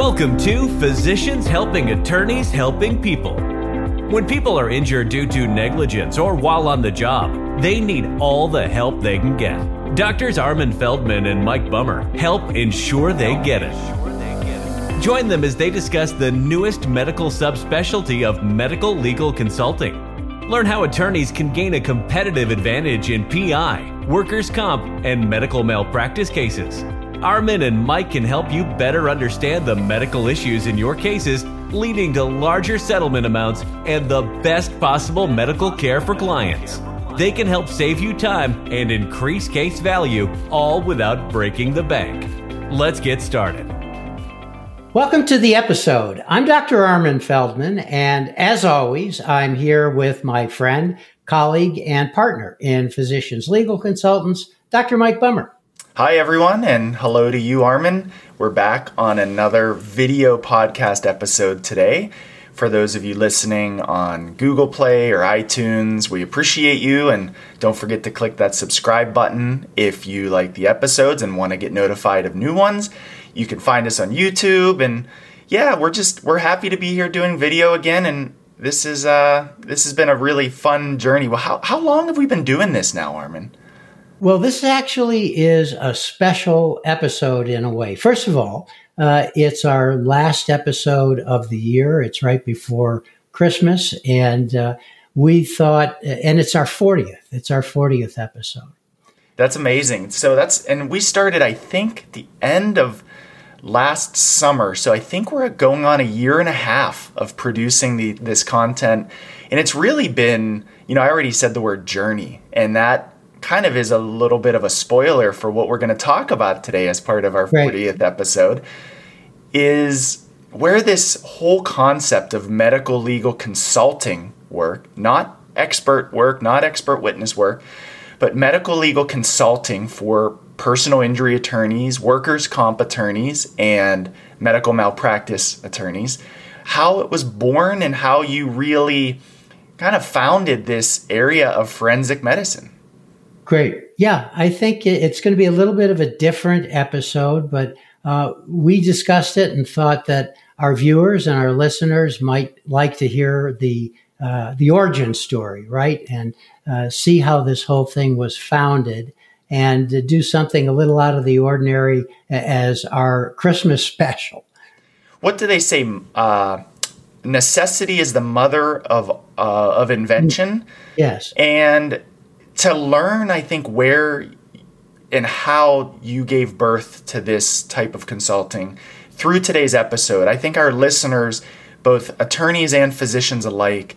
Welcome to Physicians Helping Attorneys Helping People. When people are injured due to negligence or while on the job, they need all the help they can get. Doctors Armin Feldman and Mike Bummer help ensure they get it. Join them as they discuss the newest medical subspecialty of medical legal consulting. Learn how attorneys can gain a competitive advantage in PI, workers' comp, and medical malpractice cases. Armin and Mike can help you better understand the medical issues in your cases, leading to larger settlement amounts and the best possible medical care for clients. They can help save you time and increase case value, all without breaking the bank. Let's get started. Welcome to the episode. I'm Dr. Armin Feldman, and as always, I'm here with my friend, colleague, and partner in Physicians Legal Consultants, Dr. Mike Bummer. Hi, everyone, and hello to you, Armin. We're back on another video podcast episode today. For those of you listening on Google Play or iTunes, we appreciate you. And don't forget to click that subscribe button if you like the episodes and want to get notified of new ones. You can find us on YouTube. And yeah, we're just, we're happy to be here doing video again. And this is, uh, this has been a really fun journey. Well, how, how long have we been doing this now, Armin? Well, this actually is a special episode in a way. First of all, uh, it's our last episode of the year. It's right before Christmas, and uh, we thought, and it's our 40th. It's our 40th episode. That's amazing. So that's, and we started, I think, the end of last summer. So I think we're going on a year and a half of producing the, this content. And it's really been, you know, I already said the word journey, and that kind of is a little bit of a spoiler for what we're going to talk about today as part of our right. 40th episode is where this whole concept of medical legal consulting work, not expert work, not expert witness work, but medical legal consulting for personal injury attorneys, workers' comp attorneys, and medical malpractice attorneys, how it was born and how you really kind of founded this area of forensic medicine. Great. Yeah, I think it's going to be a little bit of a different episode, but uh, we discussed it and thought that our viewers and our listeners might like to hear the uh, the origin story, right, and uh, see how this whole thing was founded, and do something a little out of the ordinary as our Christmas special. What do they say? Uh, necessity is the mother of uh, of invention. Yes, and to learn, I think, where and how you gave birth to this type of consulting through today's episode. I think our listeners, both attorneys and physicians alike,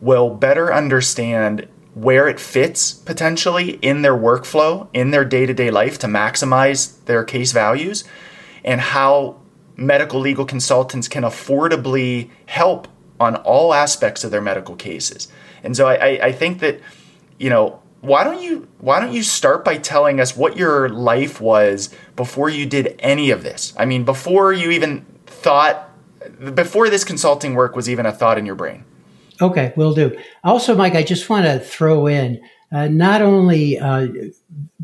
will better understand where it fits potentially in their workflow, in their day to day life to maximize their case values, and how medical legal consultants can affordably help on all aspects of their medical cases. And so I, I think that, you know, why don't you why don't you start by telling us what your life was before you did any of this? I mean, before you even thought before this consulting work was even a thought in your brain. Okay, will do. Also, Mike, I just want to throw in uh, not only uh,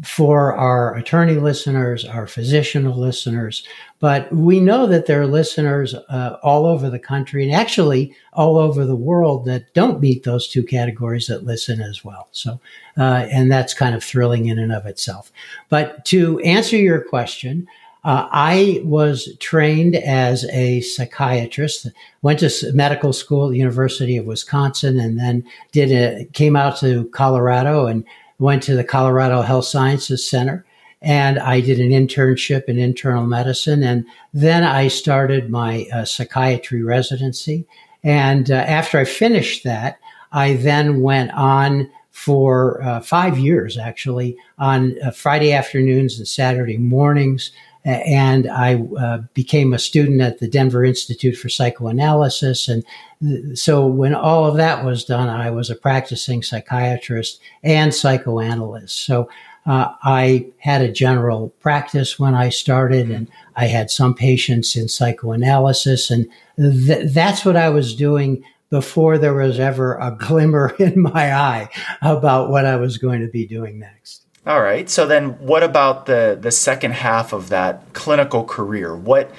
for our attorney listeners, our physician listeners, but we know that there are listeners uh, all over the country and actually all over the world that don't meet those two categories that listen as well. So, uh, and that's kind of thrilling in and of itself. But to answer your question, uh, I was trained as a psychiatrist, went to medical school at the University of Wisconsin, and then did a, came out to Colorado and went to the Colorado Health Sciences Center. And I did an internship in internal medicine. And then I started my uh, psychiatry residency. And uh, after I finished that, I then went on for uh, five years, actually, on uh, Friday afternoons and Saturday mornings and I uh, became a student at the Denver Institute for Psychoanalysis. And th- so when all of that was done, I was a practicing psychiatrist and psychoanalyst. So uh, I had a general practice when I started, and I had some patients in psychoanalysis, and th- that's what I was doing before there was ever a glimmer in my eye about what I was going to be doing next. All right. So then what about the the second half of that clinical career? What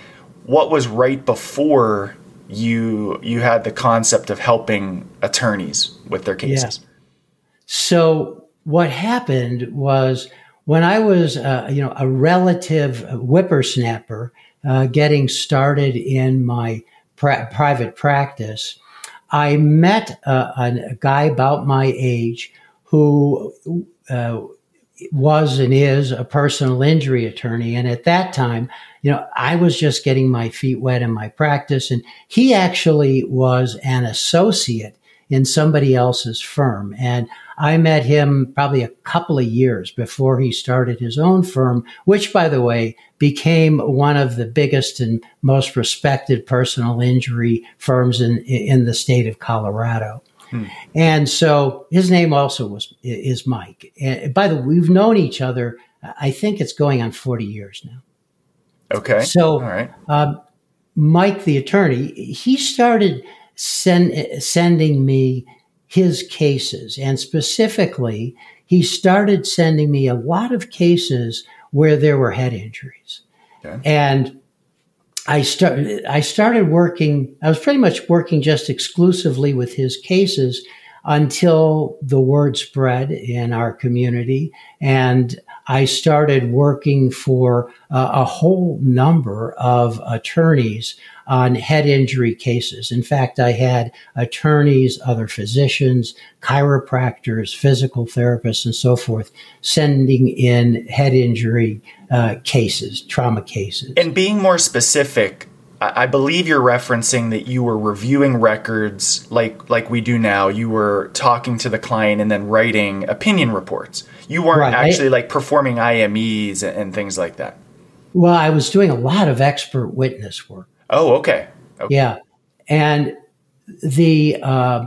what was right before you you had the concept of helping attorneys with their cases? Yeah. So what happened was when I was, uh, you know, a relative whippersnapper, uh, getting started in my private practice, I met a, a, guy about my age who uh, was and is a personal injury attorney. And at that time, you know, I was just getting my feet wet in my practice. And he actually was an associate in somebody else's firm. And I met him probably a couple of years before he started his own firm, which, by the way, became one of the biggest and most respected personal injury firms in, in the state of Colorado. Hmm. And so his name also was is Mike. And by the way, we've known each other. I think it's going on forty years now. Okay. So, all right. Um, Mike, the attorney, he started send, sending me his cases. And specifically, he started sending me a lot of cases where there were head injuries. Okay. And I started I started working I was pretty much working just exclusively with his cases until the word spread in our community. And I started working for uh, a whole number of attorneys on head injury cases. In fact, I had attorneys, other physicians, chiropractors, physical therapists, and so forth sending in head injury uh, cases, trauma cases. And being more specific, I believe you're referencing that you were reviewing records like like we do now. You were talking to the client and then writing opinion reports. You weren't right. actually I, like performing IMEs and things like that. Well, I was doing a lot of expert witness work. Oh, okay. okay. Yeah, and the uh,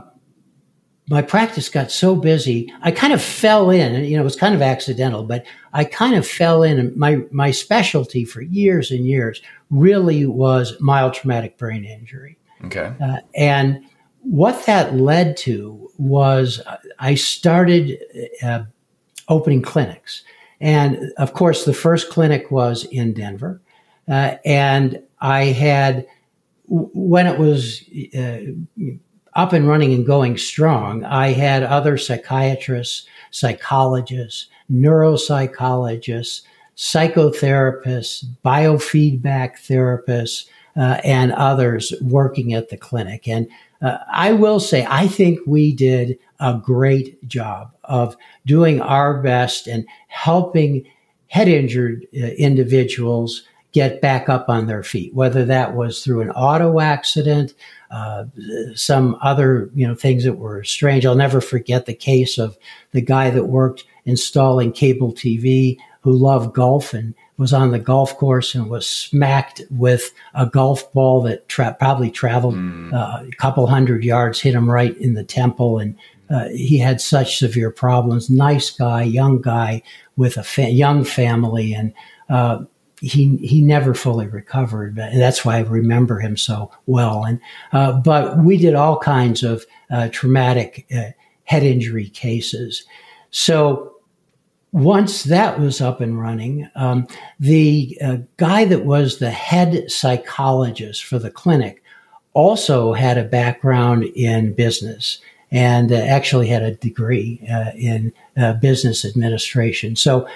my practice got so busy, I kind of fell in. You know, it was kind of accidental, but I kind of fell in. My my specialty for years and years really was mild traumatic brain injury. Okay, uh, and what that led to was I started uh, opening clinics, and of course, the first clinic was in Denver, uh, and I had, when it was uh, up and running and going strong, I had other psychiatrists, psychologists, neuropsychologists, psychotherapists, biofeedback therapists, uh, and others working at the clinic. And uh, I will say, I think we did a great job of doing our best and helping head injured uh, individuals get back up on their feet, whether that was through an auto accident, uh, some other you know things that were strange. I'll never forget the case of the guy that worked installing cable TV who loved golf and was on the golf course and was smacked with a golf ball that tra- probably traveled mm. uh, a couple hundred yards, hit him right in the temple, and uh, he had such severe problems. Nice guy, young guy with a fa- young family, and uh, he he never fully recovered, and that's why I remember him so well. And uh, but we did all kinds of uh, traumatic uh, head injury cases. So once that was up and running, um, the uh, guy that was the head psychologist for the clinic also had a background in business and uh, actually had a degree uh, in business administration. So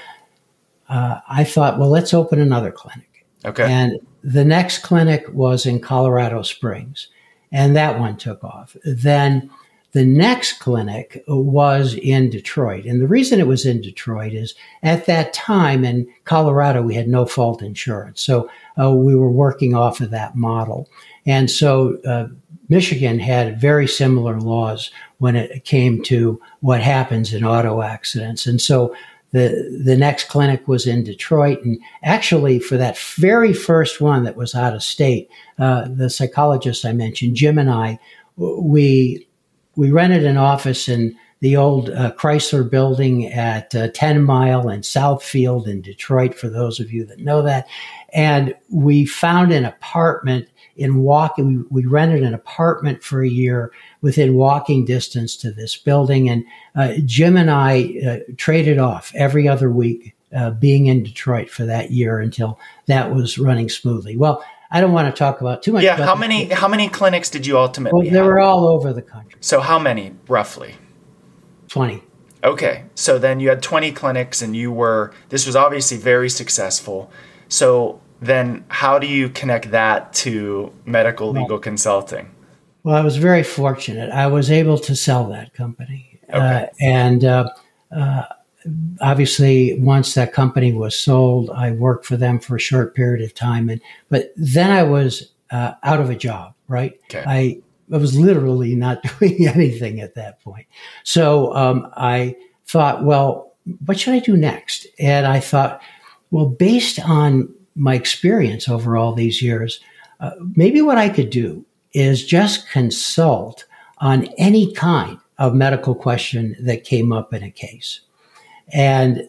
uh, I thought, well, let's open another clinic. Okay. And the next clinic was in Colorado Springs, and that one took off. Then the next clinic was in Detroit. And the reason it was in Detroit is at that time in Colorado, we had no fault insurance. So uh, we were working off of that model. And so uh, Michigan had very similar laws when it came to what happens in auto accidents. And so the the next clinic was in Detroit, and actually for that very first one that was out of state, uh, the psychologist I mentioned, Jim and I, we we rented an office in the old uh, Chrysler building at uh, 10 Mile and Southfield in Detroit, for those of you that know that. And we found an apartment in walking, we, rented an apartment for a year within walking distance to this building. And uh, Jim and I uh, traded off every other week uh, being in Detroit for that year until that was running smoothly. Well, I don't want to talk about too much. Yeah, how many how many clinics did you ultimately? Well, they have? were all over the country. So how many roughly? Twenty. Okay, so then you had twenty clinics, and you were this was obviously very successful. So then, how do you connect that to medical legal consulting? Well, I was very fortunate. I was able to sell that company, Okay. uh, and uh, uh, obviously, once that company was sold, I worked for them for a short period of time, and but then I was uh, out of a job. Right, Okay. I I was literally not doing anything at that point. So um, I thought, well, what should I do next? And I thought, well, based on my experience over all these years, uh, maybe what I could do is just consult on any kind of medical question that came up in a case. And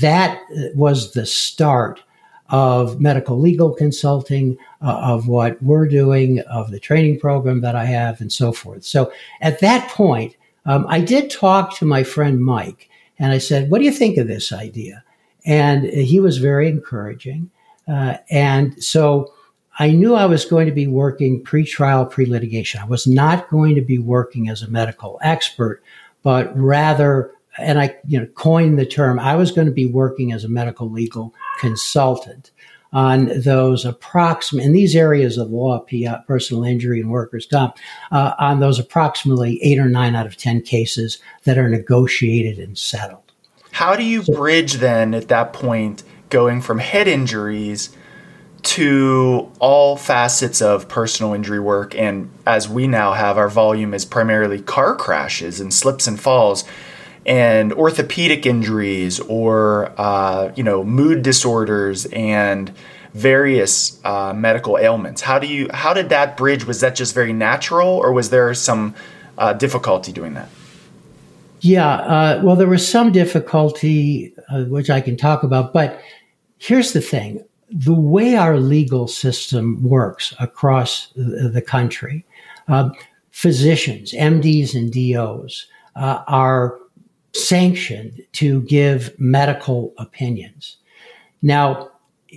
that was the start of medical legal consulting, uh, of what we're doing, of the training program that I have, and so forth. So at that point, um, I did talk to my friend Mike, and I said, What do you think of this idea? And he was very encouraging. Uh, and so I knew I was going to be working pre-trial, pre-litigation. I was not going to be working as a medical expert, but rather, and I, you know, coined the term, I was going to be working as a medical legal consultant on those approximate, in these areas of law, PI, personal injury and workers' comp, uh, on those approximately eight or nine out of 10 cases that are negotiated and settled. How do you bridge then at that point going from head injuries to all facets of personal injury work? And as we now have, our volume is primarily car crashes and slips and falls and orthopedic injuries or, uh, you know, mood disorders and various uh, medical ailments. How do you, how did that bridge? Was that just very natural or was there some uh, difficulty doing that? Yeah, uh, well, there was some difficulty, uh, which I can talk about, but here's the thing the way our legal system works across the, country, uh, physicians, MDs, and DOs uh, are sanctioned to give medical opinions. Now,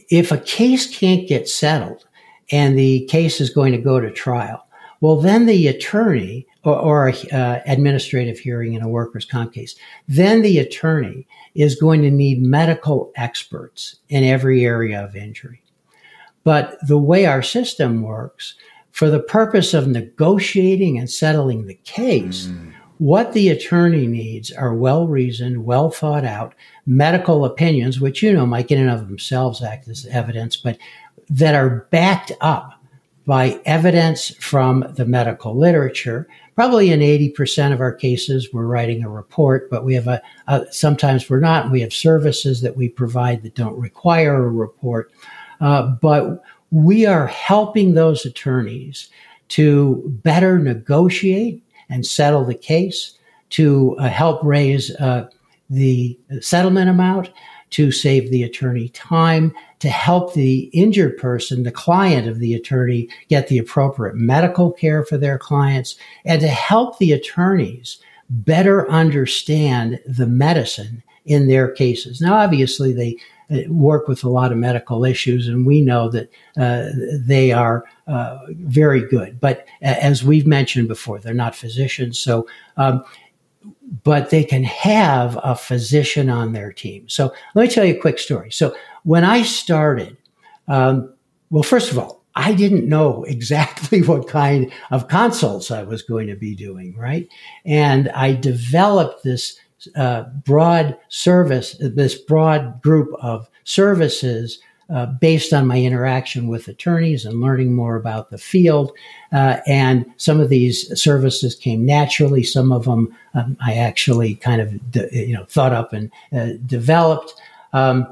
if a case can't get settled and the case is going to go to trial, well, then the attorney or, or uh, administrative hearing in a workers' comp case, then the attorney is going to need medical experts in every area of injury. But the way our system works, for the purpose of negotiating and settling the case, mm. What the attorney needs are well reasoned, well thought out medical opinions, which you know might in and of themselves act as evidence, but that are backed up by evidence from the medical literature. Probably in 80% of our cases, we're writing a report, but we have a, a sometimes we're not. We have services that we provide that don't require a report. Uh, but we are helping those attorneys to better negotiate and settle the case, to uh, help raise uh, the settlement amount, to save the attorney time, to help the injured person, the client of the attorney, get the appropriate medical care for their clients, and to help the attorneys better understand the medicine in their cases. Now, obviously, they work with a lot of medical issues, and we know that uh, they are uh, very good. But as we've mentioned before, they're not physicians. So, um, but they can have a physician on their team. So let me tell you a quick story. So when I started, um, well, first of all, I didn't know exactly what kind of consults I was going to be doing, right? And I developed this uh, broad service, this broad group of services uh, based on my interaction with attorneys and learning more about the field. Uh, and some of these services came naturally. Some of them um, I actually kind of you know thought up and uh, developed. Um,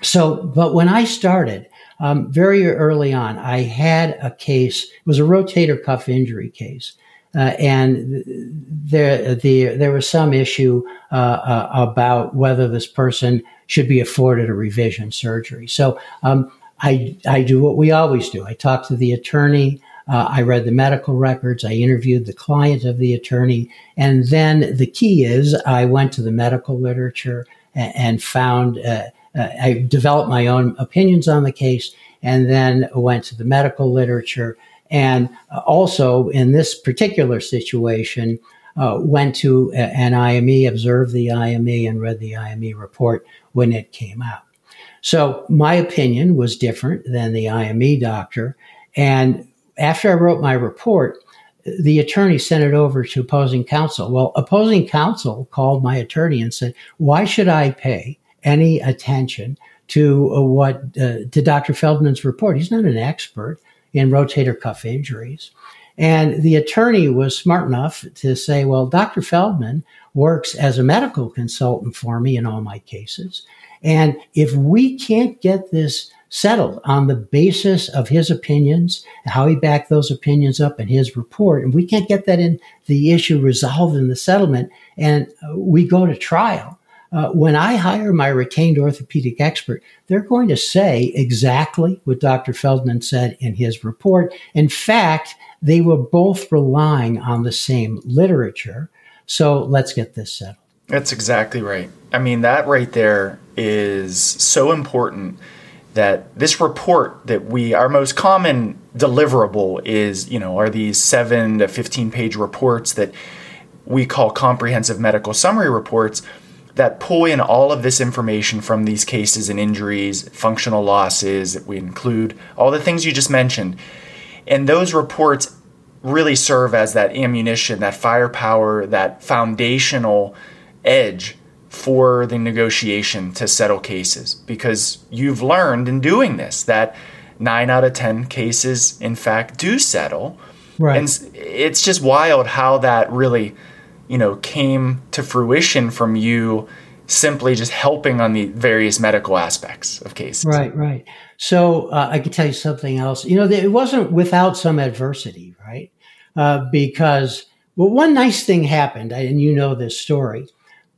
so, but when I started, um, very early on, I had a case. It was a rotator cuff injury case. Uh, and there, the, there was some issue uh, uh, about whether this person should be afforded a revision surgery. So um, I, I do what we always do. I talk to the attorney. Uh, I read the medical records. I interviewed the client of the attorney. And then the key is I went to the medical literature and, and found uh, uh, I developed my own opinions on the case and then went to the medical literature. And also in this particular situation, uh, went to an IME, observed the IME, and read the IME report when it came out. So my opinion was different than the IME doctor. And after I wrote my report, the attorney sent it over to opposing counsel. Well, opposing counsel called my attorney and said, "Why should I pay any attention to uh, what uh, to Dr. Feldman's report? He's not an expert in rotator cuff injuries." And the attorney was smart enough to say, "Well, Dr. Feldman works as a medical consultant for me in all my cases, and if we can't get this settled on the basis of his opinions, how he backed those opinions up in his report. And we can't get that in the issue resolved in the settlement and we go to trial. Uh, when I hire my retained orthopedic expert, they're going to say exactly what Dr. Feldman said in his report. In fact, they were both relying on the same literature. So let's get this settled. That's exactly right. I mean, that right there is so important that this report that we our most common deliverable is you know are these 7 to 15 page reports that we call comprehensive medical summary reports that pull in all of this information from these cases and injuries functional losses that we include all the things you just mentioned and those reports really serve as that ammunition that firepower that foundational edge for the negotiation to settle cases because you've learned in doing this that nine out of 10 cases, in fact, do settle. Right. And it's just wild how that really, you know, came to fruition from you simply just helping on the various medical aspects of cases. Right, right. So uh, I can tell you something else. You know, it wasn't without some adversity, right? Uh, because, well, one nice thing happened, and you know this story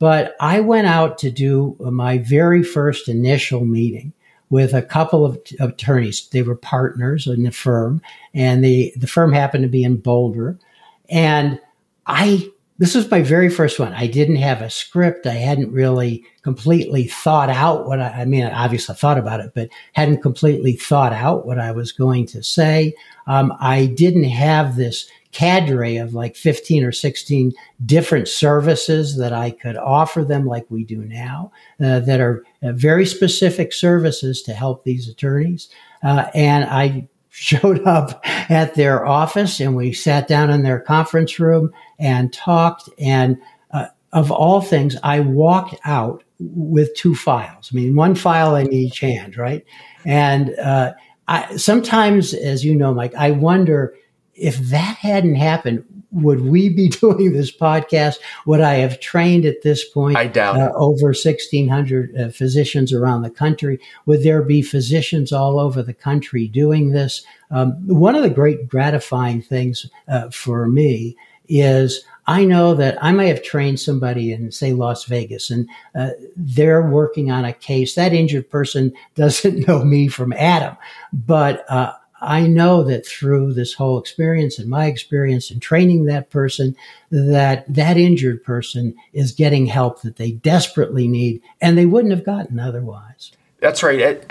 but I went out to do my very first initial meeting with a couple of attorneys. They were partners in the firm, and the, the firm happened to be in Boulder. And I, this was my very first one. I didn't have a script. I hadn't really completely thought out what I, I mean, I obviously thought about it, but hadn't completely thought out what I was going to say. Um, I didn't have this cadre of like 15 or 16 different services that I could offer them, like we do now, uh, that are uh, very specific services to help these attorneys. Uh, and I showed up at their office and we sat down in their conference room and talked. And uh, of all things, I walked out with two files. I mean, one file in each hand, right? And uh, I, sometimes, as you know, Mike, I wonder if that hadn't happened, would we be doing this podcast? Would I have trained at this point? I doubt uh, over 1,600 uh, physicians around the country. Would there be physicians all over the country doing this? Um, one of the great gratifying things uh, for me is I know that I may have trained somebody in, say, Las Vegas, and uh, they're working on a case. That injured person doesn't know me from Adam, but uh, I know that through this whole experience and my experience in training that person, that that injured person is getting help that they desperately need and they wouldn't have gotten otherwise. That's right.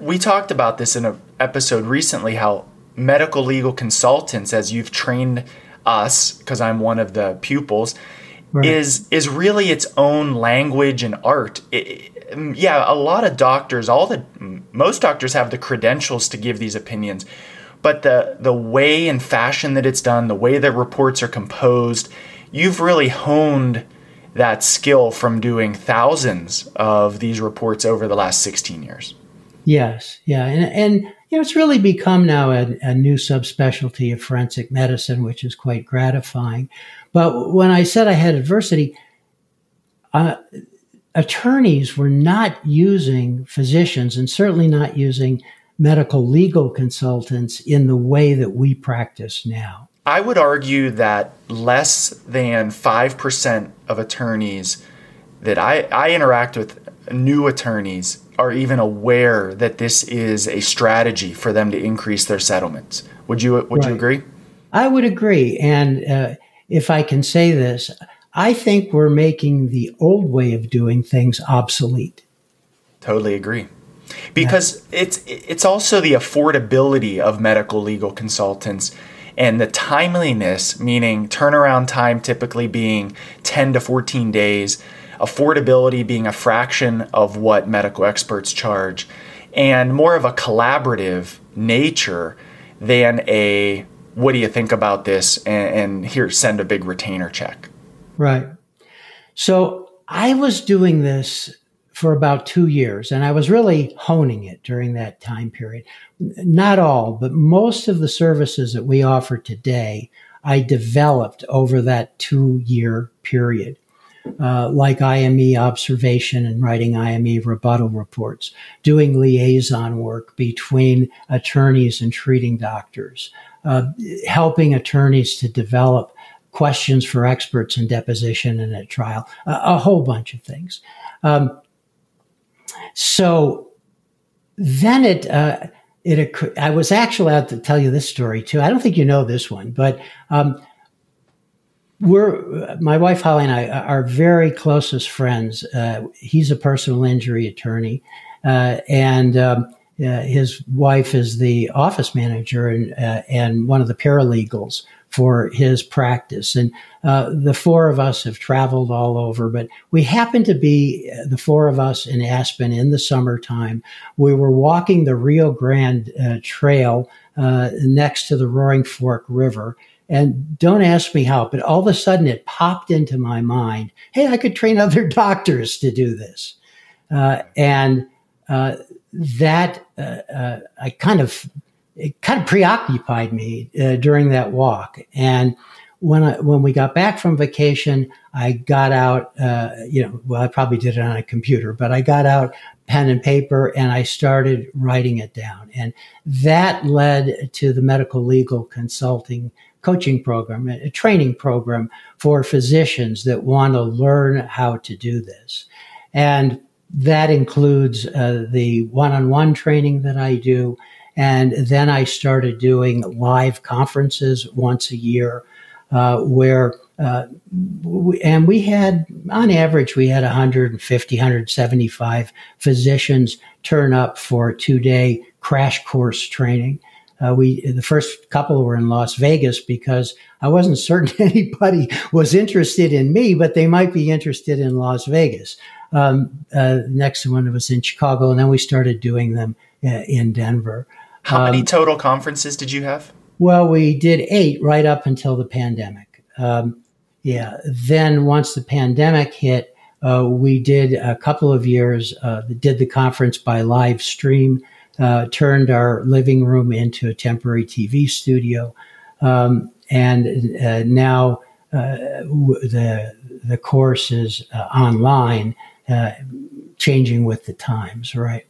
We talked about this in an episode recently how medical legal consultants, as you've trained us, because I'm one of the pupils, right. is is really its own language and art. It, yeah, a lot of doctors, all the most doctors have the credentials to give these opinions, but the the way and fashion that it's done, the way that reports are composed, you've really honed that skill from doing thousands of these reports over the last 16 years. Yes, yeah, and and you know it's really become now a, a new subspecialty of forensic medicine, which is quite gratifying. But when I said I had adversity, uh, attorneys were not using physicians and certainly not using medical legal consultants in the way that we practice now. I would argue that less than 5% of attorneys that I, I interact with, new attorneys, are even aware that this is a strategy for them to increase their settlements. Would you, would right. you agree? I would agree. And uh, if I can say this, I think we're making the old way of doing things obsolete. Totally agree. because yeah. it's it's also the affordability of medical legal consultants and the timeliness meaning turnaround time typically being 10 to 14 days affordability being a fraction of what medical experts charge and more of a collaborative nature than a what do you think about this and, and here send a big retainer check right so i was doing this for about two years, and I was really honing it during that time period. Not all, but most of the services that we offer today, I developed over that two year period. Uh, like IME observation and writing IME rebuttal reports, doing liaison work between attorneys and treating doctors, uh, helping attorneys to develop questions for experts in deposition and at trial, a, a whole bunch of things. Um, so then it, uh, it, I was actually out to tell you this story too. I don't think you know this one, but, um, we're my wife Holly and I are very closest friends. Uh, he's a personal injury attorney, uh, and um, uh, his wife is the office manager and uh, and one of the paralegals for his practice. And uh, the four of us have traveled all over, but we happened to be uh, the four of us in Aspen in the summertime. We were walking the Rio Grande uh, Trail uh, next to the Roaring Fork River. And don't ask me how, but all of a sudden it popped into my mind hey, I could train other doctors to do this. Uh, and uh, that I kind of it kind of preoccupied me uh, during that walk. And when I, when we got back from vacation, I got out, uh, you know, well, I probably did it on a computer, but I got out pen and paper and I started writing it down. And that led to the medical legal consulting coaching program, a training program for physicians that want to learn how to do this. And that includes uh, the one-on-one training that I do and then I started doing live conferences once a year, uh, where, uh, we, and we had, on average, we had 150, 175 physicians turn up for two day crash course training. Uh, we the first couple were in Las Vegas because I wasn't certain anybody was interested in me, but they might be interested in Las Vegas. Um, uh, next one was in Chicago, and then we started doing them in Denver. How um, many total conferences did you have? Well, we did eight right up until the pandemic. Um, yeah. Then once the pandemic hit, uh, we did a couple of years, uh, did the conference by live stream, uh, turned our living room into a temporary TV studio. Um, and uh, now uh, the, the course is uh, online, changing with the times, right?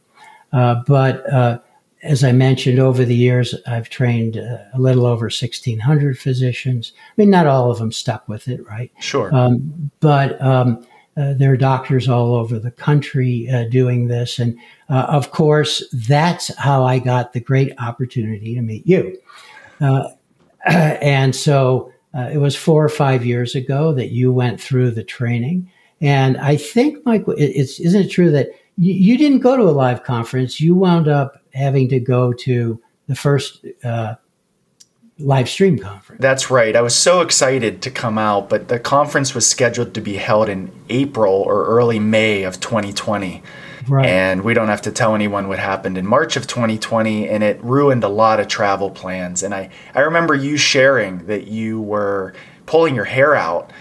But as I mentioned, over the years, I've trained uh, a little over 1,600 physicians. I mean, not all of them stuck with it, right? Sure. Um, but um, uh, there are doctors all over the country uh, doing this. And uh, of course, that's how I got the great opportunity to meet you. Uh, and so uh, it was four or five years ago that you went through the training. And I think, Mike, it's, isn't it true that you, you didn't go to a live conference? You wound up having to go to the first uh, live stream conference. That's right. I was so excited to come out, but the conference was scheduled to be held in April or early May of 2020. Right. And we don't have to tell anyone what happened in March of 2020, and it ruined a lot of travel plans. And I, I remember you sharing that you were pulling your hair out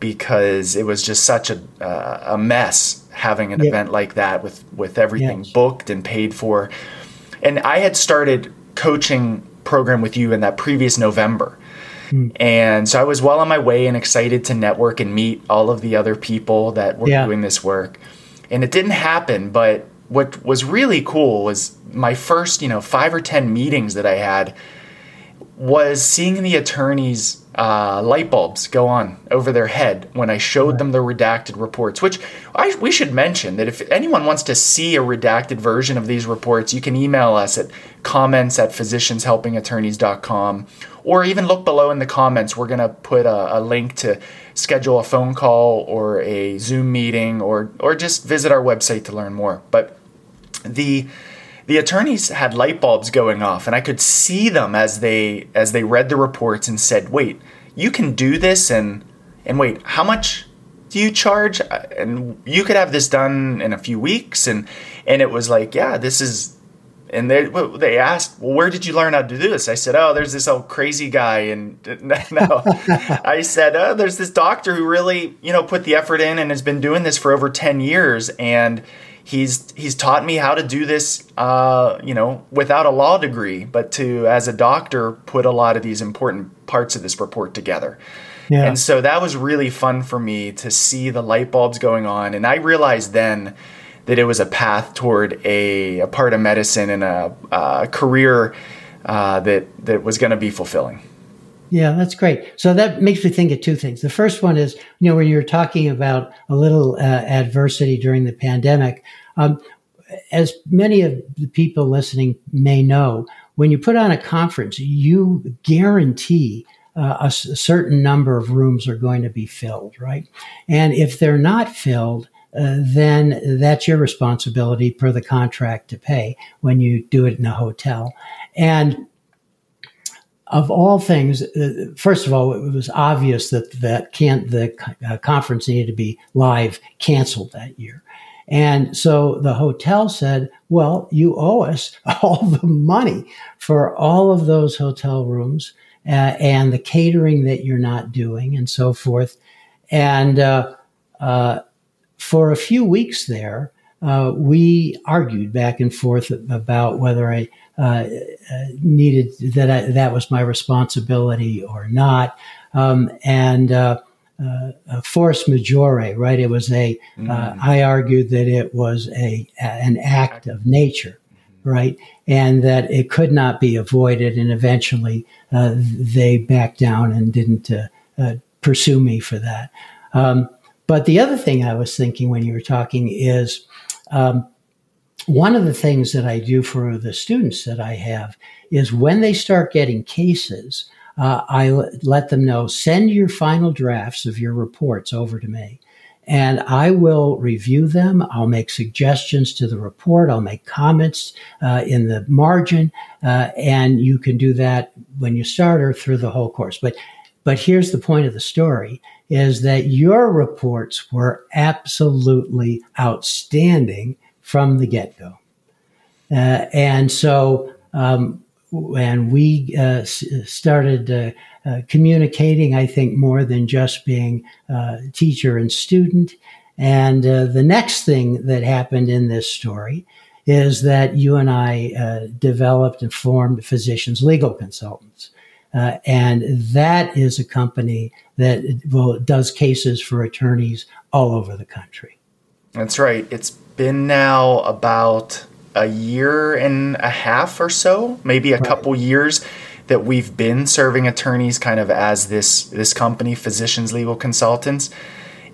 because it was just such a, uh, a mess having an yeah. event like that with, with everything yes. booked and paid for and I had started coaching program with you in that previous November. Mm. And so I was well on my way and excited to network and meet all of the other people that were yeah. doing this work. And it didn't happen, but what was really cool was my first, you know, 5 or 10 meetings that I had was seeing the attorneys uh, light bulbs go on over their head when I showed them the redacted reports. Which I, we should mention that if anyone wants to see a redacted version of these reports, you can email us at comments at physicianshelpingattorneys.com or even look below in the comments. We're going to put a, a link to schedule a phone call or a Zoom meeting or, or just visit our website to learn more. But the the attorneys had light bulbs going off and I could see them as they as they read the reports and said, "Wait, you can do this and and wait, how much do you charge?" Uh, and you could have this done in a few weeks and and it was like, "Yeah, this is and they they asked, "Well, where did you learn how to do this?" I said, "Oh, there's this old crazy guy." And no, I said, "Oh, there's this doctor who really, you know, put the effort in and has been doing this for over ten years, and he's he's taught me how to do this, uh, you know, without a law degree, but to as a doctor put a lot of these important parts of this report together." Yeah. And so that was really fun for me to see the light bulbs going on, and I realized then that it was a path toward a, a part of medicine and a, a career uh, that that was going to be fulfilling. Yeah, that's great. So that makes me think of two things. The first one is, you know, when you're talking about a little uh, adversity during the pandemic, um, as many of the people listening may know, when you put on a conference, you guarantee uh, a, a certain number of rooms are going to be filled, right? And if they're not filled, uh, then that's your responsibility per the contract to pay when you do it in a hotel. And of all things, uh, first of all, it was obvious that that can't the uh, conference needed to be live canceled that year. And so the hotel said, well, you owe us all the money for all of those hotel rooms uh, and the catering that you're not doing and so forth. And, uh, uh, for a few weeks there, uh, we argued back and forth about whether I uh, uh, needed that I, that was my responsibility or not. Um, and uh, uh force majeure, right? It was a. Uh, mm. I argued that it was a an act of nature, right, and that it could not be avoided. And eventually, they backed down and didn't pursue me for that. Um, but the other thing I was thinking when you were talking is um, one of the things that I do for the students that I have is when they start getting cases, uh, I let them know send your final drafts of your reports over to me. And I will review them. I'll make suggestions to the report. I'll make comments uh, in the margin. Uh, and you can do that when you start or through the whole course. But, but here's the point of the story is that your reports were absolutely outstanding from the get go. Uh, and so, um, and we uh, s- started uh, uh, communicating, I think, more than just being uh, teacher and student. And uh, the next thing that happened in this story is that you and I developed and formed Physicians Legal Consultants. Uh, and that is a company that well, does cases for attorneys all over the country. That's right. It's been now about a year and a half or so, maybe a right. couple years that we've been serving attorneys kind of as this this company physicians legal consultants.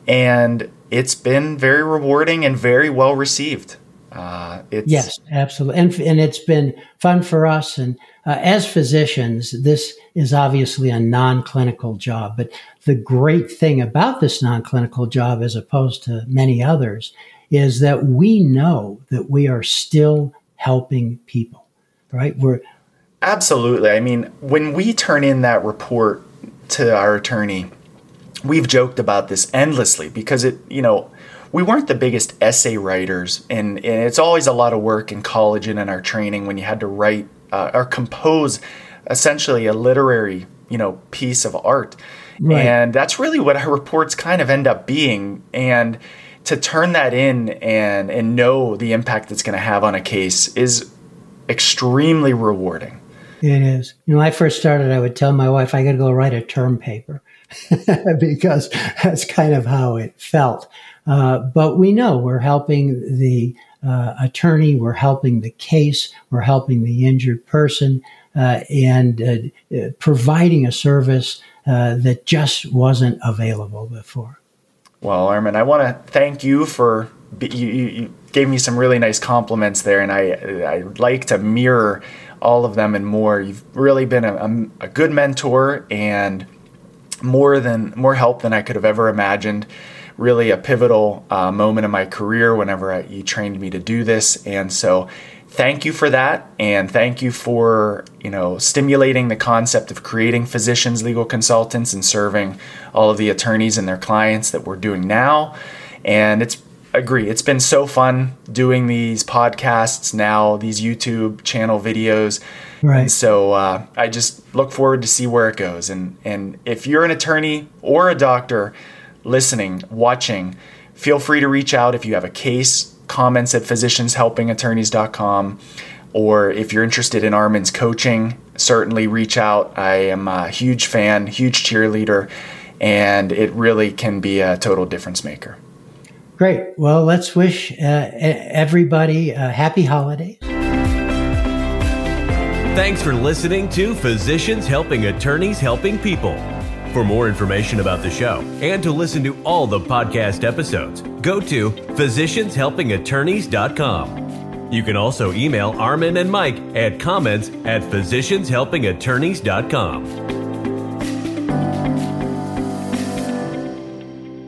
And it's been very rewarding and very well received. Uh, yes absolutely. And, and it's been fun for us. And uh, as physicians, this is obviously a non clinical job, but the great thing about this non clinical job, as opposed to many others, is that we know that we are still helping people, right? We're absolutely. I mean, when we turn in that report to our attorney, we've joked about this endlessly because it, you know, we weren't the biggest essay writers, and, and it's always a lot of work in college and in our training when you had to write uh, or compose essentially a literary you know piece of art right. and that's really what our reports kind of end up being and to turn that in and and know the impact it's going to have on a case is extremely rewarding. It is. You know i first started i would tell my wife i got to go write a term paper. Because that's kind of how it felt. Uh, but we know we're helping the uh, attorney, we're helping the case, we're helping the injured person, uh, and uh providing a service uh, that just wasn't available before. Well, Armin, I want to thank you for you, you, gave me some really nice compliments there, and I I like to mirror all of them and more. You've really been a, a, good mentor and more than more help than I could have ever imagined really a pivotal uh, moment in my career whenever I, you trained me to do this. And so thank you for that and thank you for you know stimulating the concept of creating physicians legal consultants and serving all of the attorneys and their clients that we're doing now. And it's agree it's been so fun doing these podcasts now these youtube channel videos. Right. and so uh, i just look forward to see where it goes. And and if you're an attorney or a doctor listening watching feel free to reach out if you have a case comments at physicianshelpingattorneys.com. Or if you're interested in Armin's coaching, certainly reach out. I am a huge fan, huge cheerleader, and it really can be a total difference maker. Great. Well, let's wish uh, everybody a happy holidays. Thanks for listening to Physicians Helping Attorneys Helping People. For more information about the show and to listen to all the podcast episodes, go to physicianshelpingattorneys.com. You can also email Armin and Mike at comments at physicianshelpingattorneys.com.